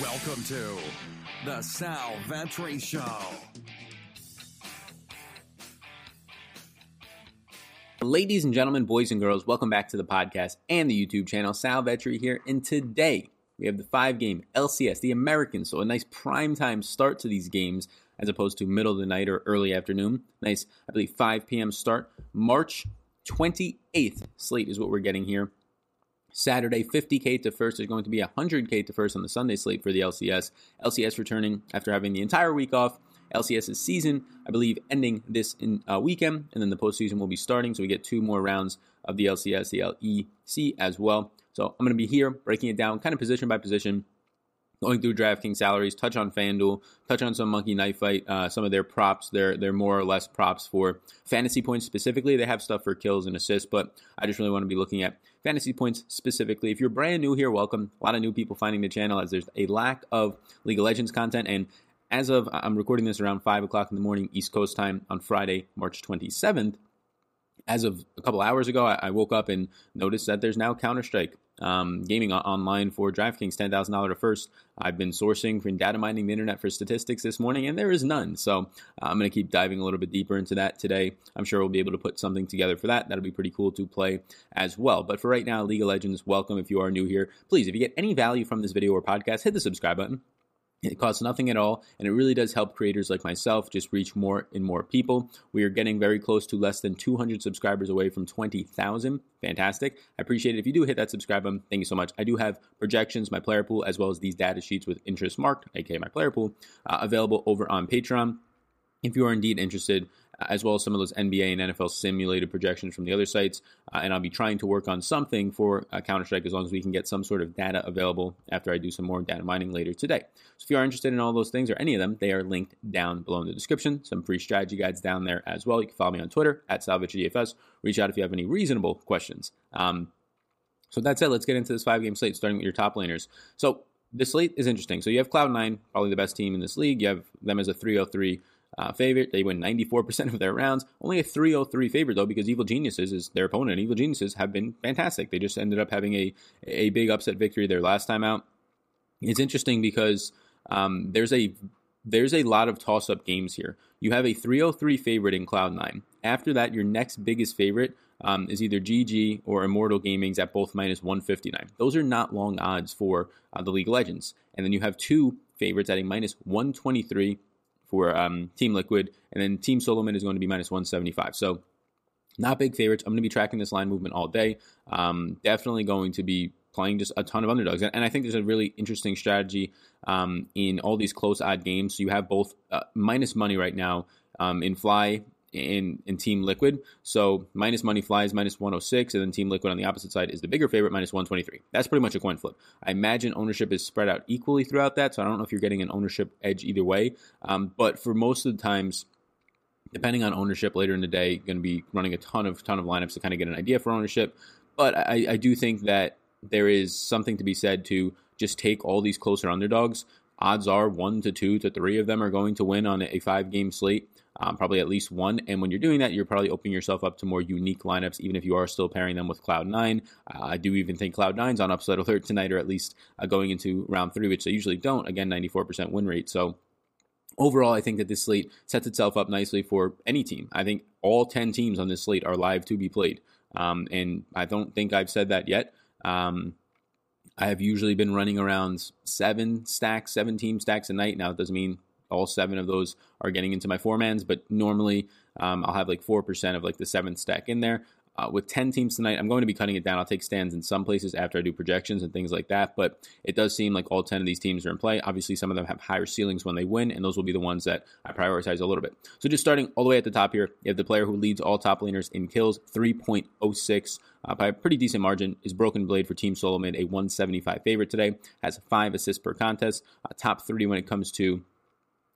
Welcome to the Sal Vetri Show. Ladies and gentlemen, boys and girls, welcome back to the podcast and the YouTube channel. Sal Vetri here, and today we have the five game LCS, the American, so a nice prime time start to these games as opposed to middle of the night or early afternoon. Nice, I believe, 5 p.m. start. March 28th slate is what we're getting here. Saturday, 50K to first. There's going to be 100K to first on the Sunday slate for the LCS. LCS returning after having the entire week off. LCS's season, I believe, ending this in, uh, weekend, and then the postseason will be starting. So we get two more rounds of the LCS, the LEC as well. So I'm going to be here breaking it down kind of position by position, going through DraftKings salaries, touch on FanDuel, touch on some Monkey Knife Fight, uh, some of their props, their their more or less props for fantasy points specifically. They have stuff for kills and assists, but I just really want to be looking at fantasy points specifically. If you're brand new here, welcome. A lot of new people finding the channel as there's a lack of League of Legends content. And as of, I'm recording this around 5 o'clock in the morning, East Coast time on Friday, March 27th. As of a couple hours ago, I, I woke up and noticed that there's now Counter Strike um, gaming online for DraftKings, ten thousand dollar to first. I've been sourcing and data mining the internet for statistics this morning, and there is none. So uh, I'm going to keep diving a little bit deeper into that today. I'm sure we'll be able to put something together for that. That'll be pretty cool to play as well. But for right now, League of Legends, welcome if you are new here. Please, if you get any value from this video or podcast, hit the subscribe button. It costs nothing at all, and it really does help creators like myself just reach more and more people. We are getting very close to less than 200 subscribers away from 20,000. Fantastic. I appreciate it. If you do hit that subscribe button, thank you so much. I do have projections, my player pool, as well as these data sheets with interest marked, aka my player pool, uh, available over on Patreon. If you are indeed interested, as well as some of those NBA and NFL simulated projections from the other sites. Uh, and I'll be trying to work on something for uh, Counter Strike as long as we can get some sort of data available after I do some more data mining later today. So if you are interested in all those things or any of them, they are linked down below in the description. Some free strategy guides down there as well. You can follow me on Twitter at SalVetriDFS. Reach out if you have any reasonable questions. Um, so that's it. Let's get into this five game slate, starting with your top laners. So the slate is interesting. So you have Cloud9, probably the best team in this league. You have them as a 303 uh, favorite. They win 94% of their rounds. Only a 303 favorite, though, because Evil Geniuses is their opponent. Evil Geniuses have been fantastic. They just ended up having a, a big upset victory their last time out. It's interesting because um, there's a there's a lot of toss up games here. You have a 303 favorite in Cloud9. After that, your next biggest favorite um, is either GG or Immortal Gaming's at both minus 159. Those are not long odds for uh, the League of Legends. And then you have two favorites at a minus 123 for um, Team Liquid, and then Team SoloMid is going to be minus 175. So not big favorites. I'm going to be tracking this line movement all day. Um, definitely going to be playing just a ton of underdogs. And I think there's a really interesting strategy um, in all these close odd games. So you have both uh, minus money right now um, in Fly in in Team Liquid. So minus money flies minus 106, and then Team Liquid on the opposite side is the bigger favorite minus 123. That's pretty much a coin flip. I imagine ownership is spread out equally throughout that, so I don't know if you're getting an ownership edge either way. Um, but for most of the times, depending on ownership later in the day, going to be running a ton of ton of lineups to kind of get an idea for ownership. But I, I do think that there is something to be said to just take all these closer underdogs. Odds are one to two to three of them are going to win on a five game slate um, probably at least one. And when you're doing that, you're probably opening yourself up to more unique lineups, even if you are still pairing them with Cloud9. Uh, I do even think Cloud9's on upside alert tonight, or at least uh, going into round three, which they usually don't. Again, 94% win rate. So overall, I think that this slate sets itself up nicely for any team. I think all 10 teams on this slate are live to be played. Um, and I don't think I've said that yet. Um, I have usually been running around seven stacks, seven team stacks a night. Now, it doesn't mean all seven of those are getting into my four mans, but normally um, I'll have like 4% of like the seventh stack in there. Uh, with 10 teams tonight, I'm going to be cutting it down. I'll take stands in some places after I do projections and things like that, but it does seem like all 10 of these teams are in play. Obviously, some of them have higher ceilings when they win, and those will be the ones that I prioritize a little bit. So, just starting all the way at the top here, you have the player who leads all top laners in kills, 3.06 uh, by a pretty decent margin, is Broken Blade for Team SoloMid, a 175 favorite today, has five assists per contest, uh, top three when it comes to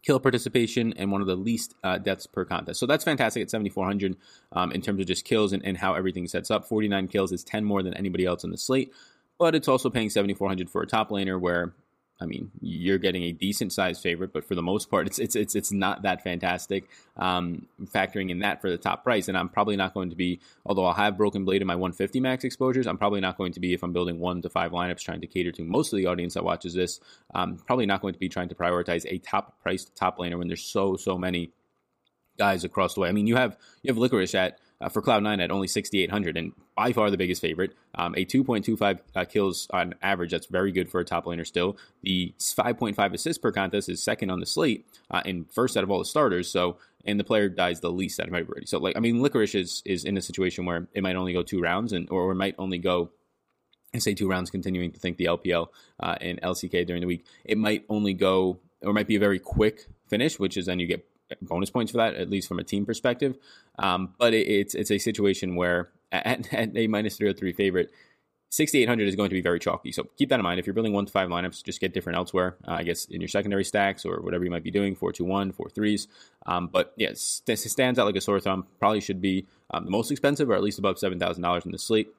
kill participation and one of the least uh, deaths per contest. So that's fantastic at 7,400 um, in terms of just kills and, and how everything sets up. 49 kills is 10 more than anybody else in the slate, but it's also paying 7,400 for a top laner where I mean, you're getting a decent sized favorite, but for the most part, it's it's it's it's not that fantastic. Um, factoring in that for the top price, and I'm probably not going to be. Although I'll have Broken Blade in my 150 max exposures, I'm probably not going to be if I'm building one to five lineups trying to cater to most of the audience that watches this. Um, probably not going to be trying to prioritize a top priced top laner when there's so so many guys across the way. I mean, you have you have Licorice at uh, for Cloud9 at only 6,800 and by far the biggest favorite. Um, a 2.25 uh, kills on average, that's very good for a top laner still. The 5.5 assists per contest is second on the slate uh, and first out of all the starters. So, and the player dies the least out of everybody. So, like, I mean, Licorice is, is in a situation where it might only go two rounds and or it might only go I say two rounds, continuing to think the LPL uh, and LCK during the week. It might only go, or might be a very quick finish, which is then you get bonus points for that, at least from a team perspective. Um, but it, it's it's a situation where at, at a minus three or three favorite, 6,800 is going to be very chalky. So keep that in mind. If you're building one to five lineups, just get different elsewhere. Uh, I guess in your secondary stacks or whatever you might be doing, four two one, four threes. Um, but yeah, it stands out like a sore thumb. Probably should be um, the most expensive, or at least above seven thousand dollars in the slate.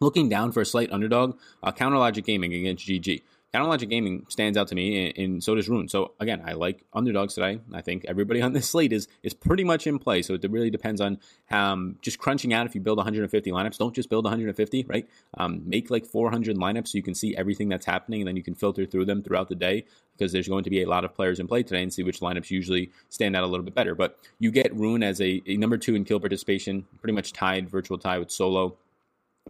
Looking down for a slight underdog, uh, Counter Logic Gaming against GG. Logic Gaming stands out to me, and, and, so does Ruin. So again, I like underdogs today. I think everybody on this slate is is pretty much in play. So it really depends on um, just crunching out. If you build 150 lineups, don't just build 150, right? Um, make like 400 lineups so you can see everything that's happening, and then you can filter through them throughout the day because there's going to be a lot of players in play today and see which lineups usually stand out a little bit better. But you get Ruin as a, a number two in kill participation, pretty much tied virtual tie with Solo.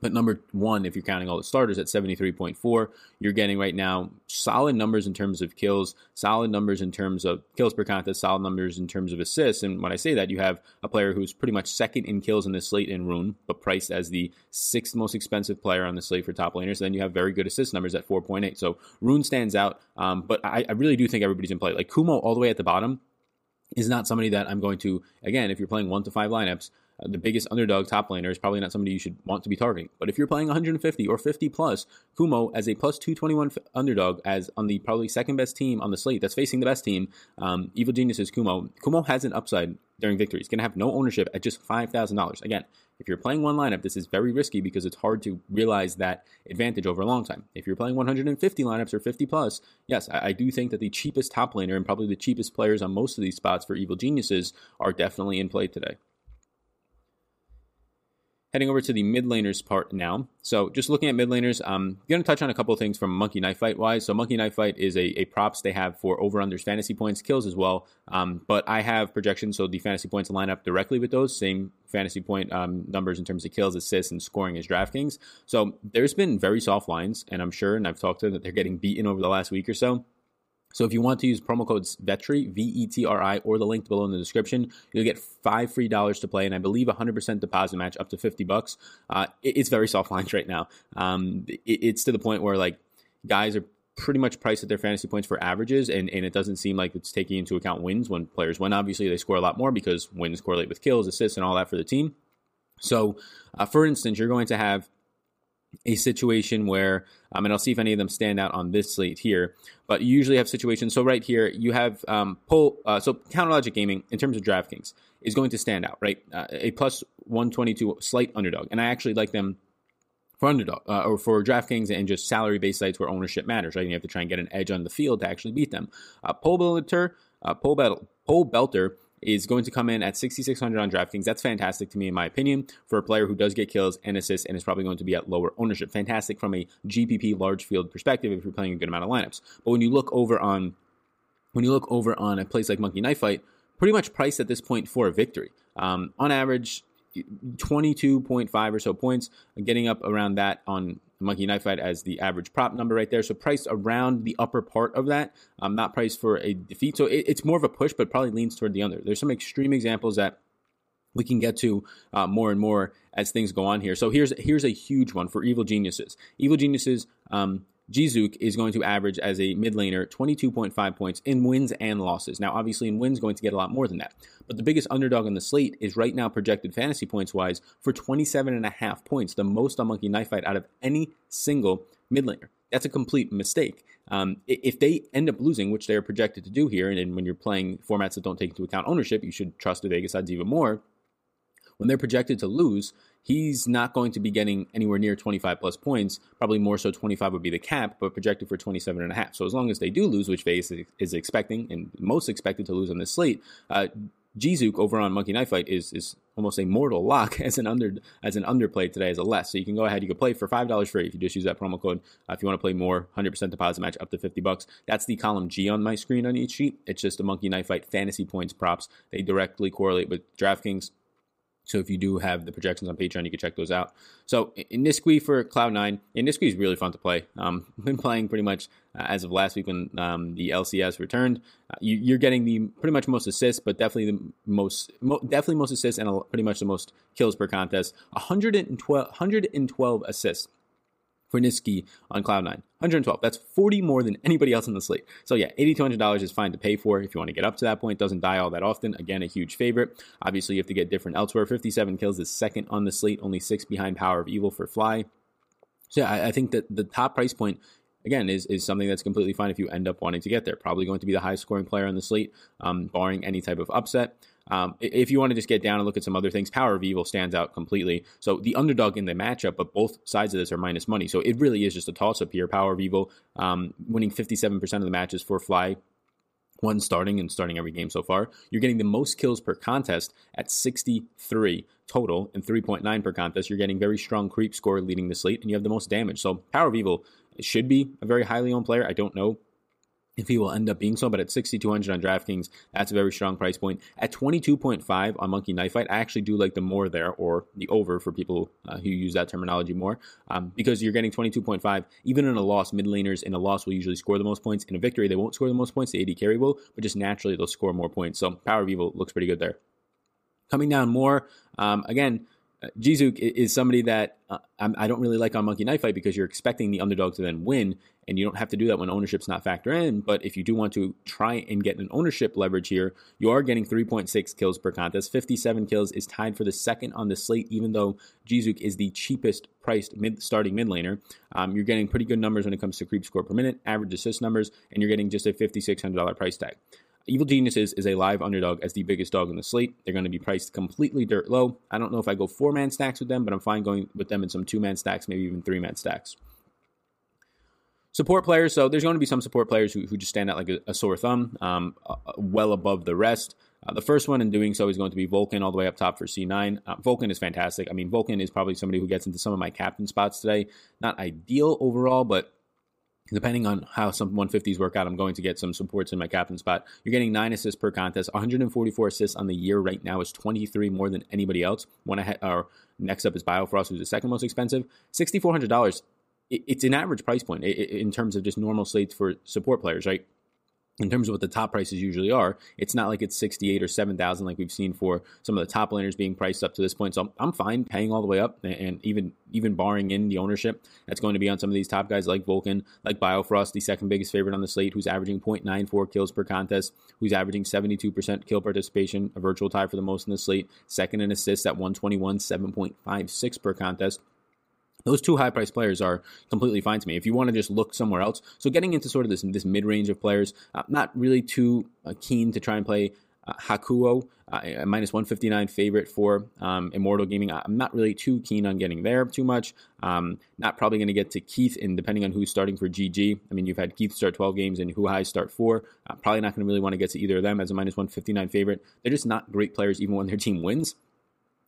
But number one, if you're counting all the starters at 73.4, you're getting right now solid numbers in terms of kills, solid numbers in terms of kills per contest, solid numbers in terms of assists. And when I say that, you have a player who's pretty much second in kills in the slate in Ruin, but priced as the sixth most expensive player on the slate for top laners. And Then you have very good assist numbers at 4.8. So Ruin stands out, um, but I, I really do think everybody's in play. Like Kumo all the way at the bottom is not somebody that I'm going to, again, if you're playing one to five lineups, uh, the biggest underdog top laner is probably not somebody you should want to be targeting. But if you're playing 150 or 50 plus, Kumo as a plus 221 f- underdog, as on the probably second best team on the slate that's facing the best team, um, Evil Geniuses Kumo. Kumo has an upside during victory. He's going to have no ownership at just $5,000. Again, if you're playing one lineup, this is very risky because it's hard to realize that advantage over a long time. If you're playing 150 lineups or 50 plus, yes, I, I do think that the cheapest top laner and probably the cheapest players on most of these spots for Evil Geniuses are definitely in play today. Heading over to the mid laners part now. So just looking at mid laners, I'm um, going to touch on a couple of things from Monkey Knife Fight wise. So Monkey Knife Fight is a, a props they have for over unders fantasy points, kills as well. Um, but I have projections, so the fantasy points line up directly with those same fantasy point um, numbers in terms of kills, assists, and scoring as DraftKings. So there's been very soft lines, and I'm sure, and I've talked to them that they're getting beaten over the last week or so. So if you want to use promo codes VETRI, V-E-T-R-I, or the link below in the description, you'll get five free dollars to play, and I believe 100% deposit match up to 50 bucks. Uh, it, it's very soft lines right now. Um, it, it's to the point where like guys are pretty much priced at their fantasy points for averages, and, and it doesn't seem like it's taking into account wins when players win. Obviously, they score a lot more because wins correlate with kills, assists, and all that for the team. So, uh, for instance, you're going to have a situation where, um, and I'll see if any of them stand out on this slate here, but you usually have situations. So right here, you have um, pull. Uh, so Counter Logic Gaming in terms of DraftKings is going to stand out, right? Uh, a plus one twenty two slight underdog, and I actually like them for underdog uh, or for DraftKings and just salary based sites where ownership matters, right? And you have to try and get an edge on the field to actually beat them. Uh, Pobelter, uh, pole, Bel- Pobelter is going to come in at 6,600 on DraftKings. That's fantastic to me, in my opinion, for a player who does get kills and assists and is probably going to be at lower ownership. Fantastic from a GPP large field perspective if you're playing a good amount of lineups. But when you look over on when you look over on a place like Monkey Knife Fight, pretty much priced at this point for a victory. Um, on average, 22.5 or so points, getting up around that on Monkey Knife Fight as the average prop number right there. So priced around the upper part of that, um, not priced for a defeat. So it, it's more of a push, but probably leans toward the under. There's some extreme examples that we can get to uh, more and more as things go on here. So here's here's a huge one for Evil Geniuses. Evil Geniuses um, Jiizuke is going to average as a mid laner 22.5 points in wins and losses. Now, obviously, in wins, going to get a lot more than that. But the biggest underdog on the slate is right now projected fantasy points wise for 27.5 points, the most on Monkey Knife Fight out of any single mid laner. That's a complete mistake. Um, if they end up losing, which they're projected to do here, and when you're playing formats that don't take into account ownership, you should trust the Vegas odds even more when they're projected to lose, he's not going to be getting anywhere near 25 plus points. Probably more so 25 would be the cap, but projected for 27 and a half. So as long as they do lose, which Vegas is expecting and most expected to lose on this slate, uh, Jiizuke over on Monkey Knife Fight is is almost a mortal lock as an under as an underplay today as a less. So you can go ahead, you can play for five dollars free if you just use that promo code. Uh, if you want to play more, hundred percent deposit match up to fifty bucks. That's the column G on my screen on each sheet. It's just the Monkey Knife Fight fantasy points props. They directly correlate with DraftKings so if you do have the projections on Patreon, you can check those out. So in Nisqy for Cloud9, and Nisqy is really fun to play. Um, been playing pretty much uh, as of last week when um, the LCS returned. Uh, you, are getting the pretty much most assists, but definitely the most, mo- definitely most assists and a, pretty much the most kills per contest. 112, 112 assists for Nisqy on Cloud9. 112. That's 40 more than anybody else in the slate. So yeah, $8,200 is fine to pay for if you want to get up to that point. Doesn't die all that often. Again, a huge favorite. Obviously, you have to get different elsewhere. 57 kills is second on the slate, only six behind Power of Evil for Fly. So yeah, I, I think that the top price point again, is, is something that's completely fine if you end up wanting to get there. Probably going to be the highest scoring player on the slate, um, barring any type of upset. Um, if you want to just get down and look at some other things, Power of Evil stands out completely. So the underdog in the matchup, but both sides of this are minus money. So it really is just a toss up here. Power of Evil um, winning 57% of the matches for Fly. One starting and starting every game so far. You're getting the most kills per contest at 63 total and 3.9 per contest. You're getting very strong creep score leading the slate, and you have the most damage. So Power of Evil should be a very highly owned player. I don't know if he will end up being so. But at 6,200 on DraftKings, that's a very strong price point. At 22.5 on Monkey Knife Fight, I actually do like the more there or the over for people uh, who use that terminology more um, because you're getting 22.5. Even in a loss, mid laners in a loss will usually score the most points. In a victory, they won't score the most points. The AD carry will, but just naturally they'll score more points. So Power of Evil looks pretty good there. Coming down more, um, again, Jiizuke is somebody that uh, I don't really like on Monkey Knife Fight because you're expecting the underdog to then win, and you don't have to do that when ownership's not factor in. But if you do want to try and get an ownership leverage here, you are getting 3.6 kills per contest. 57 kills is tied for the second on the slate, even though Jiizuke is the cheapest priced mid starting mid laner. Um, you're getting pretty good numbers when it comes to creep score per minute, average assist numbers, and you're getting just a $5,600 price tag. Evil Geniuses is a live underdog as the biggest dog in the slate. They're going to be priced completely dirt low. I don't know if I go four man stacks with them, but I'm fine going with them in some two man stacks, maybe even three man stacks. Support players, so there's going to be some support players who, who just stand out like a, a sore thumb, um, uh, well above the rest. Uh, the first one in doing so is going to be Vulcan all the way up top for C9. Uh, Vulcan is fantastic. I mean, Vulcan is probably somebody who gets into some of my captain spots today. Not ideal overall, but depending on how some 150s work out, I'm going to get some supports in my captain spot. You're getting nine assists per contest, 144 assists on the year right now is 23 more than anybody else. One ahead, or next up is Biofrost, who's the second most expensive. $6,400. It's an average price point in terms of just normal slates for support players, right? In terms of what the top prices usually are, it's not like it's 68 or 7,000 like we've seen for some of the top laners being priced up to this point. So I'm, I'm fine paying all the way up and even even barring in the ownership that's going to be on some of these top guys like Vulcan, like Biofrost, the second biggest favorite on the slate, who's averaging 0.94 kills per contest, who's averaging 72% kill participation, a virtual tie for the most in the slate, second in assists at 121, 7.56 per contest. Those two high price players are completely fine to me. If you want to just look somewhere else, so getting into sort of this this mid range of players, uh, not really too uh, keen to try and play uh, Hakuho, uh, a minus 159 favorite for um, Immortal Gaming. I'm not really too keen on getting there too much. Um, not probably going to get to Keith, and depending on who's starting for GG. I mean, you've had Keith start 12 games and huhi start four. Uh, probably not going to really want to get to either of them as a minus 159 favorite. They're just not great players, even when their team wins.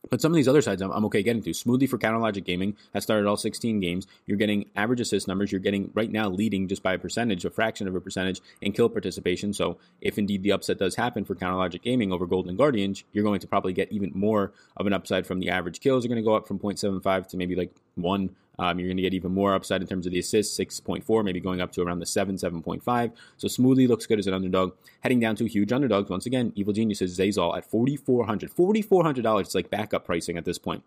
But some of these other sides I'm, I'm okay getting to. Smoothie for Counter Logic Gaming has started all 16 games. You're getting average assist numbers. You're getting right now leading just by a percentage, a fraction of a percentage in kill participation. So if indeed the upset does happen for Counter Logic Gaming over Golden Guardians, you're going to probably get even more of an upside from the average kills. Are going to go up from 0.75 to maybe like one um, you're going to get even more upside in terms of the assists, 6.4, maybe going up to around the 7, 7.5. So Smoothie looks good as an underdog. Heading down to huge underdogs, once again, Evil Geniuses, Zeyzal at 4,400. $4,400, it's like backup pricing at this point.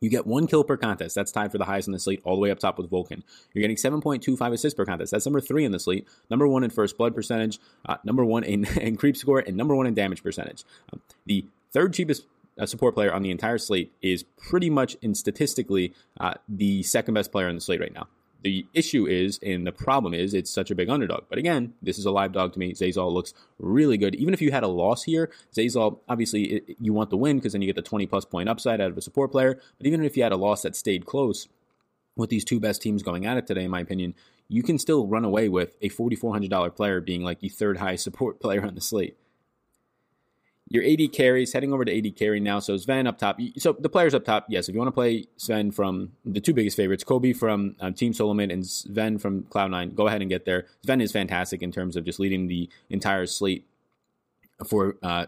You get one kill per contest. That's tied for the highest in the slate, all the way up top with Vulcan. You're getting 7.25 assists per contest. That's number three in the slate. Number one in first blood percentage, uh, number one in, in creep score, and number one in damage percentage. Um, the third cheapest a support player on the entire slate is pretty much in statistically uh, the second best player on the slate right now. The issue is, and the problem is, it's such a big underdog. But again, this is a live dog to me. Zeyzal looks really good. Even if you had a loss here, Zeyzal, obviously, it, you want the win because then you get the 20 plus point upside out of a support player. But even if you had a loss that stayed close, with these two best teams going at it today, in my opinion, you can still run away with a $4,400 player being like the third highest support player on the slate. Your AD carries, heading over to AD carry now. So Zven up top. So the players up top, yes, if you want to play Zven from the two biggest favorites, Kobbe from um, Team SoloMid and Zven from Cloud9, go ahead and get there. Zven is fantastic in terms of just leading the entire slate for uh,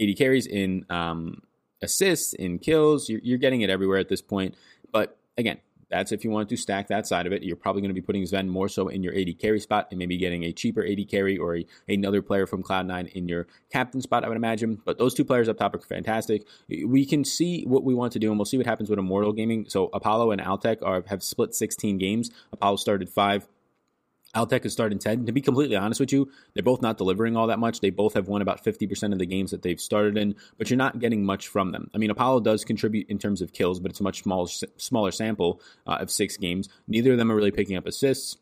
AD carries in um, assists, in kills. You're, you're getting it everywhere at this point. But again, that's if you want to stack that side of it. You're probably going to be putting Zven more so in your AD carry spot and maybe getting a cheaper AD carry or a, another player from Cloud9 in your captain spot, I would imagine. But those two players up top are fantastic. We can see what we want to do and we'll see what happens with Immortal Gaming. So Apollo and Altec are, have split 16 games. Apollo started five. Altec is starting 10. To be completely honest with you, they're both not delivering all that much. They both have won about 50% of the games that they've started in, but you're not getting much from them. I mean, Apollo does contribute in terms of kills, but it's a much smaller, smaller sample uh, of six games. Neither of them are really picking up assists.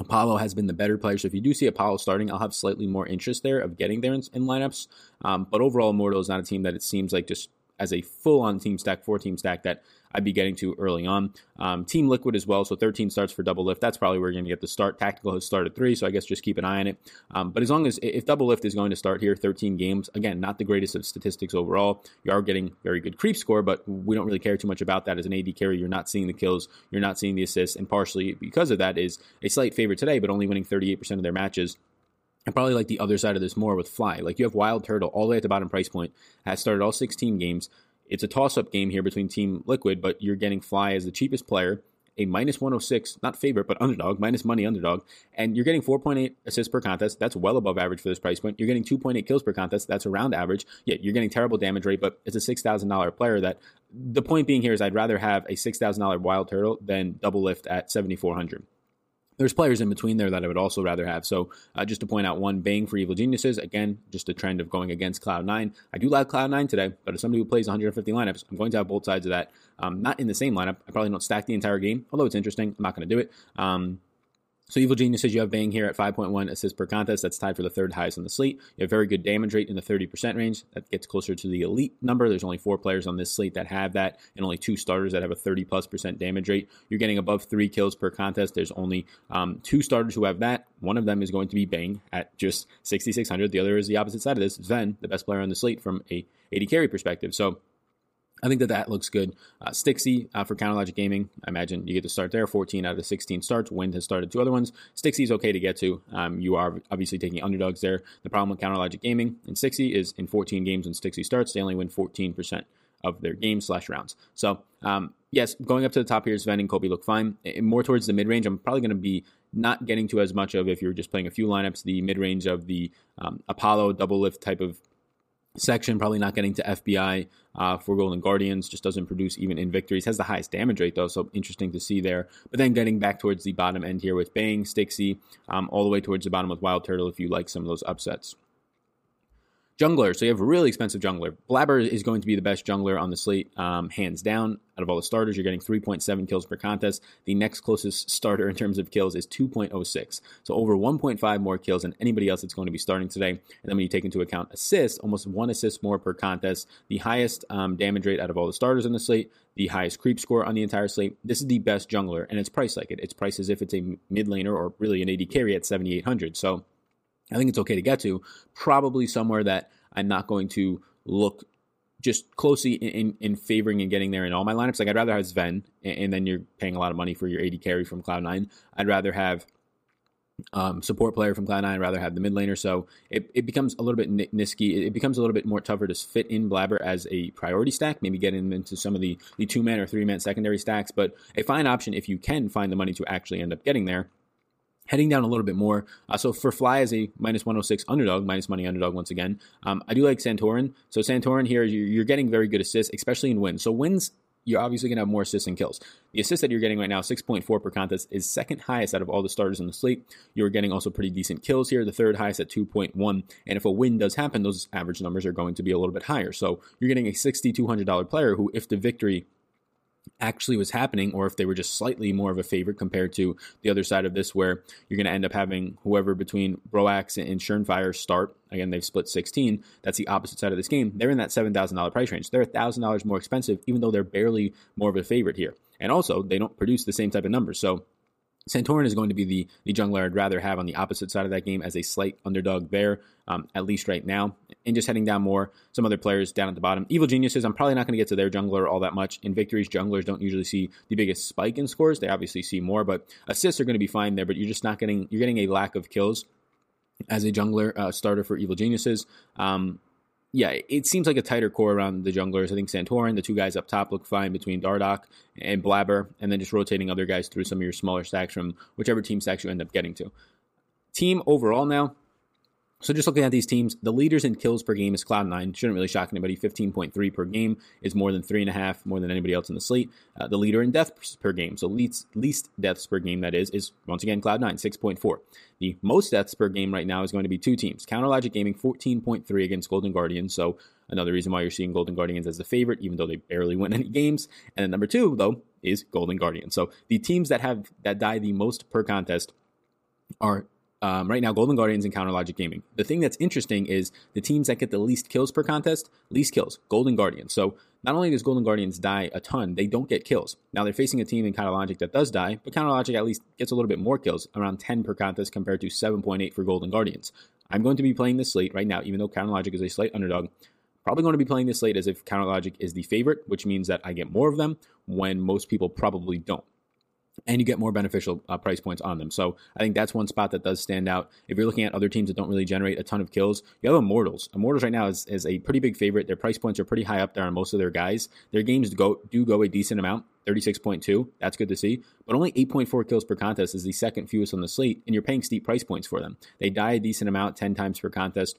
Apollo has been the better player. So if you do see Apollo starting, I'll have slightly more interest there of getting there in, in lineups. Um, but overall, Immortal is not a team that it seems like just as a full on team stack, four team stack that I'd be getting to early on. Um, team Liquid as well, so 13 starts for Double Lift. That's probably where you're going to get the start. Tactical has started three, so I guess just keep an eye on it. Um, but as long as if Double Lift is going to start here, 13 games, again, not the greatest of statistics overall. You are getting very good creep score, but we don't really care too much about that as an AD carry. You're not seeing the kills, you're not seeing the assists, and partially because of that is a slight favorite today, but only winning 38% of their matches. I probably like the other side of this more with Fly. Like you have Wild Turtle all the way at the bottom price point, has started all 16 games. It's a toss up game here between Team Liquid, but you're getting Fly as the cheapest player, a minus 106, not favorite, but underdog, minus money underdog. And you're getting 4.8 assists per contest. That's well above average for this price point. You're getting 2.8 kills per contest. That's around average. Yeah, you're getting terrible damage rate, but it's a $6,000 player that the point being here is I'd rather have a $6,000 wild turtle than double lift at 7,400 there's players in between there that I would also rather have. So uh, just to point out one, Bang for Evil Geniuses. Again, just a trend of going against Cloud9. I do like Cloud9 today, but as somebody who plays 150 lineups, I'm going to have both sides of that. Um, not in the same lineup. I probably don't stack the entire game, although it's interesting. I'm not going to do it. Um, so Evil Genius says you have Bang here at 5.1 assists per contest. That's tied for the third highest in the slate. You have very good damage rate in the 30% range. That gets closer to the elite number. There's only four players on this slate that have that, and only two starters that have a 30 plus percent damage rate. You're getting above three kills per contest. There's only um, two starters who have that. One of them is going to be Bang at just 6,600. The other is the opposite side of this. Zven, the best player on the slate from a AD carry perspective. So I think that that looks good. Uh, Stixxay uh, for Counter Logic Gaming. I imagine you get to start there. 14 out of the 16 starts. Wind has started two other ones. Stixxay is okay to get to. Um, you are obviously taking underdogs there. The problem with Counter Logic Gaming and Stixxay is in 14 games when Stixxay starts, they only win 14% of their games slash rounds. So, um, yes, going up to the top here, Zven and Kobbe look fine. And more towards the mid range, I'm probably going to be not getting to as much of if you're just playing a few lineups, the mid range of the um, Apollo double lift type of section, probably not getting to FBI uh, for Golden Guardians, just doesn't produce even in victories. Has the highest damage rate though, so interesting to see there. But then getting back towards the bottom end here with Bang, Stixxay, um, all the way towards the bottom with Wild Turtle if you like some of those upsets. Jungler. So you have a really expensive jungler. Blaber is going to be the best jungler on the slate, um, hands down. Out of all the starters, you're getting 3.7 kills per contest. The next closest starter in terms of kills is 2.06. So over 1.5 more kills than anybody else that's going to be starting today. And then when you take into account assists, almost one assist more per contest. The highest um, damage rate out of all the starters on the slate. The highest creep score on the entire slate. This is the best jungler, and it's priced like it. It's priced as if it's a mid laner or really an AD carry at 7,800. So I think it's okay to get to. Probably somewhere that I'm not going to look just closely in, in, in, favoring and getting there in all my lineups. Like I'd rather have Zven, and, and, then you're paying a lot of money for your AD carry from Cloud9. I'd rather have um, support player from Cloud9. I'd rather have the mid laner. So it, it becomes a little bit nisky. It becomes a little bit more tougher to fit in Blaber as a priority stack. Maybe get him into some of the, the two man or three man secondary stacks. But a fine option if you can find the money to actually end up getting there heading down a little bit more. Uh, so for Fly as a minus 106 underdog, minus money underdog once again, um, I do like Santorin. So Santorin here, you're getting very good assists, especially in wins. So wins, you're obviously going to have more assists and kills. The assist that you're getting right now, 6.4 per contest, is second highest out of all the starters in the slate. You're getting also pretty decent kills here, the third highest at 2.1. And if a win does happen, those average numbers are going to be a little bit higher. So you're getting a $6,200 player who, if the victory actually was happening or if they were just slightly more of a favorite compared to the other side of this where you're going to end up having whoever between Broxah and Shernfire start. Again, they've split 16. That's the opposite side of this game. They're in that $7,000 price range. They're $1,000 more expensive, even though they're barely more of a favorite here. And also, they don't produce the same type of numbers. So Santorin is going to be the, the jungler I'd rather have on the opposite side of that game as a slight underdog there, um, at least right now. And just heading down more, some other players down at the bottom. Evil Geniuses, I'm probably not going to get to their jungler all that much. In victories, junglers don't usually see the biggest spike in scores. They obviously see more, but assists are going to be fine there, but you're just not getting, you're getting a lack of kills as a jungler uh, starter for Evil Geniuses. Um, yeah, it seems like a tighter core around the junglers. I think Santorin, the two guys up top, look fine between Dardoch and Blaber, and then just rotating other guys through some of your smaller stacks from whichever team stacks you end up getting to. Team overall now, so just looking at these teams, the leaders in kills per game is Cloud9. Shouldn't really shock anybody. 15.3 per game is more than three and a half, more than anybody else in the slate. Uh, the leader in deaths per game, so least, least deaths per game that is, is once again Cloud9, 6.4. The most deaths per game right now is going to be two teams. Counter Logic Gaming, 14.3 against Golden Guardians. So another reason why you're seeing Golden Guardians as the favorite, even though they barely win any games. And then number two, though, is Golden Guardians. So the teams that have that die the most per contest are um, right now, Golden Guardians and Counter Logic Gaming. The thing that's interesting is the teams that get the least kills per contest, least kills, Golden Guardians. So not only does Golden Guardians die a ton, they don't get kills. Now they're facing a team in Counter Logic that does die, but Counter Logic at least gets a little bit more kills, around 10 per contest compared to 7.8 for Golden Guardians. I'm going to be playing this slate right now, even though Counter Logic is a slight underdog. Probably going to be playing this slate as if Counter Logic is the favorite, which means that I get more of them when most people probably don't and you get more beneficial uh, price points on them. So I think that's one spot that does stand out. If you're looking at other teams that don't really generate a ton of kills, you have Immortals. Immortals right now is, is a pretty big favorite. Their price points are pretty high up there on most of their guys. Their games go do go a decent amount. 36.2. That's good to see. But only 8.4 kills per contest is the second fewest on the slate, and you're paying steep price points for them. They die a decent amount, 10 times per contest.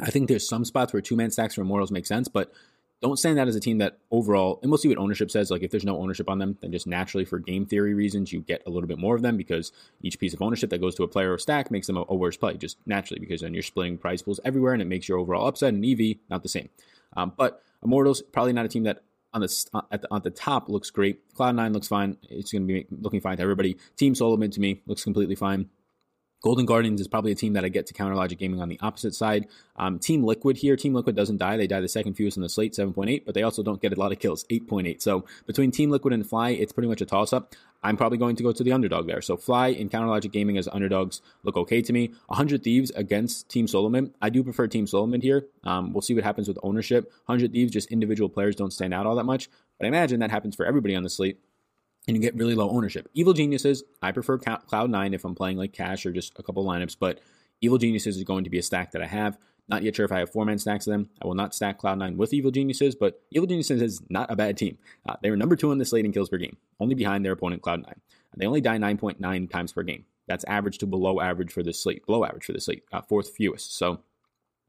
I think there's some spots where two man stacks for Immortals make sense, but don't stand out as a team that overall, and we'll see what ownership says. Like if there's no ownership on them, then just naturally for game theory reasons, you get a little bit more of them because each piece of ownership that goes to a player or stack makes them a, a worse play, just naturally because then you're splitting prize pools everywhere and it makes your overall upside and EV not the same. Um, but Immortals probably not a team that on the uh, at the, at the top looks great. Cloud Nine looks fine. It's going to be looking fine to everybody. Team SoloMid to me looks completely fine. Golden Guardians is probably a team that I get to counter Logic Gaming on the opposite side. Um, team Liquid here, Team Liquid doesn't die. They die the second fewest in the slate, 7.8, but they also don't get a lot of kills, 8.8. So between Team Liquid and Fly, it's pretty much a toss up. I'm probably going to go to the underdog there. So Fly and Counter Logic Gaming as underdogs look okay to me. 100 Thieves against Team SoloMid. I do prefer Team SoloMid here. Um, we'll see what happens with ownership. 100 Thieves, just individual players don't stand out all that much, but I imagine that happens for everybody on the slate and you get really low ownership. Evil Geniuses, I prefer Cloud9 if I'm playing like cash or just a couple lineups, but Evil Geniuses is going to be a stack that I have. Not yet sure if I have four man stacks of them. I will not stack Cloud9 with Evil Geniuses, but Evil Geniuses is not a bad team. Uh, they were number two in the slating kills per game, only behind their opponent Cloud9. They only die 9.9 times per game. That's average to below average for this slate, below average for this slate, uh, fourth fewest. So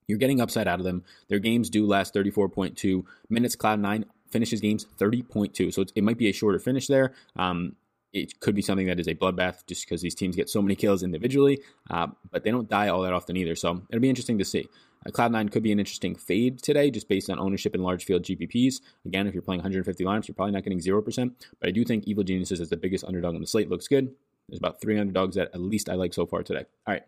you're getting upside out of them. Their games do last 34.2 minutes. Cloud9 finishes games 30.2. So it might be a shorter finish there. Um, it could be something that is a bloodbath just because these teams get so many kills individually, uh, but they don't die all that often either. So it'll be interesting to see. Uh, Cloud9 could be an interesting fade today just based on ownership in large field GPPs. Again, if you're playing 150 lineups, you're probably not getting 0%, but I do think Evil Geniuses as the biggest underdog on the slate looks good. There's about 300 dogs that at least I like so far today. All right,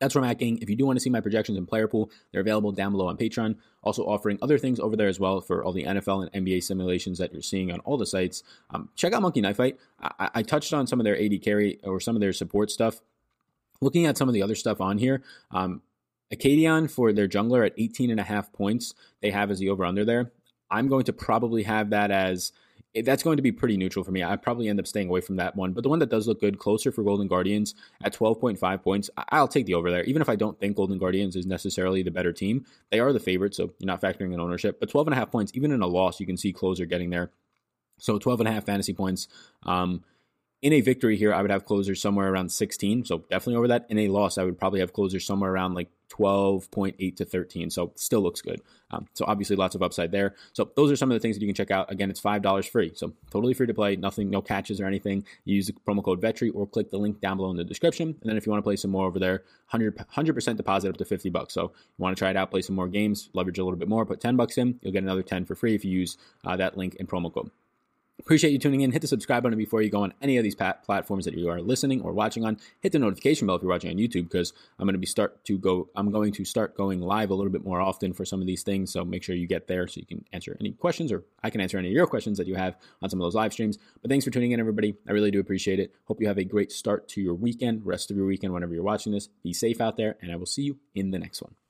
that's where I'm at, gang. If you do want to see my projections in player pool, they're available down below on Patreon. Also offering other things over there as well for all the NFL and NBA simulations that you're seeing on all the sites. Um, check out Monkey Knife Fight. I-, I, touched on some of their AD carry or some of their support stuff. Looking at some of the other stuff on here, um, Akaadian for their jungler at 18 and a half points, they have as the over under there. I'm going to probably have that as that's going to be pretty neutral for me. I probably end up staying away from that one. But the one that does look good, closer for Golden Guardians at 12.5 points, I'll take the over there. Even if I don't think Golden Guardians is necessarily the better team, they are the favorite, so you're not factoring in ownership. But 12.5 points, even in a loss, you can see closer getting there. So 12.5 fantasy points. Um, in a victory here, I would have closers somewhere around 16. So definitely over that. In a loss, I would probably have closers somewhere around like 12.8 to 13. So still looks good. Um, so obviously lots of upside there. So those are some of the things that you can check out. Again, it's $5 free. So totally free to play. Nothing, no catches or anything. Use the promo code VETRI or click the link down below in the description. And then if you want to play some more over there, 100, 100% deposit up to 50 bucks. So you want to try it out, play some more games, leverage a little bit more, put 10 bucks in. You'll get another 10 for free if you use uh, that link and promo code. Appreciate you tuning in. Hit the subscribe button before you go on any of these pat- platforms that you are listening or watching on. Hit the notification bell if you're watching on YouTube because I'm going to be start to go. I'm going to start going live a little bit more often for some of these things. So make sure you get there so you can answer any questions or I can answer any of your questions that you have on some of those live streams. But thanks for tuning in, everybody. I really do appreciate it. Hope you have a great start to your weekend, rest of your weekend, whenever you're watching this. Be safe out there, and I will see you in the next one.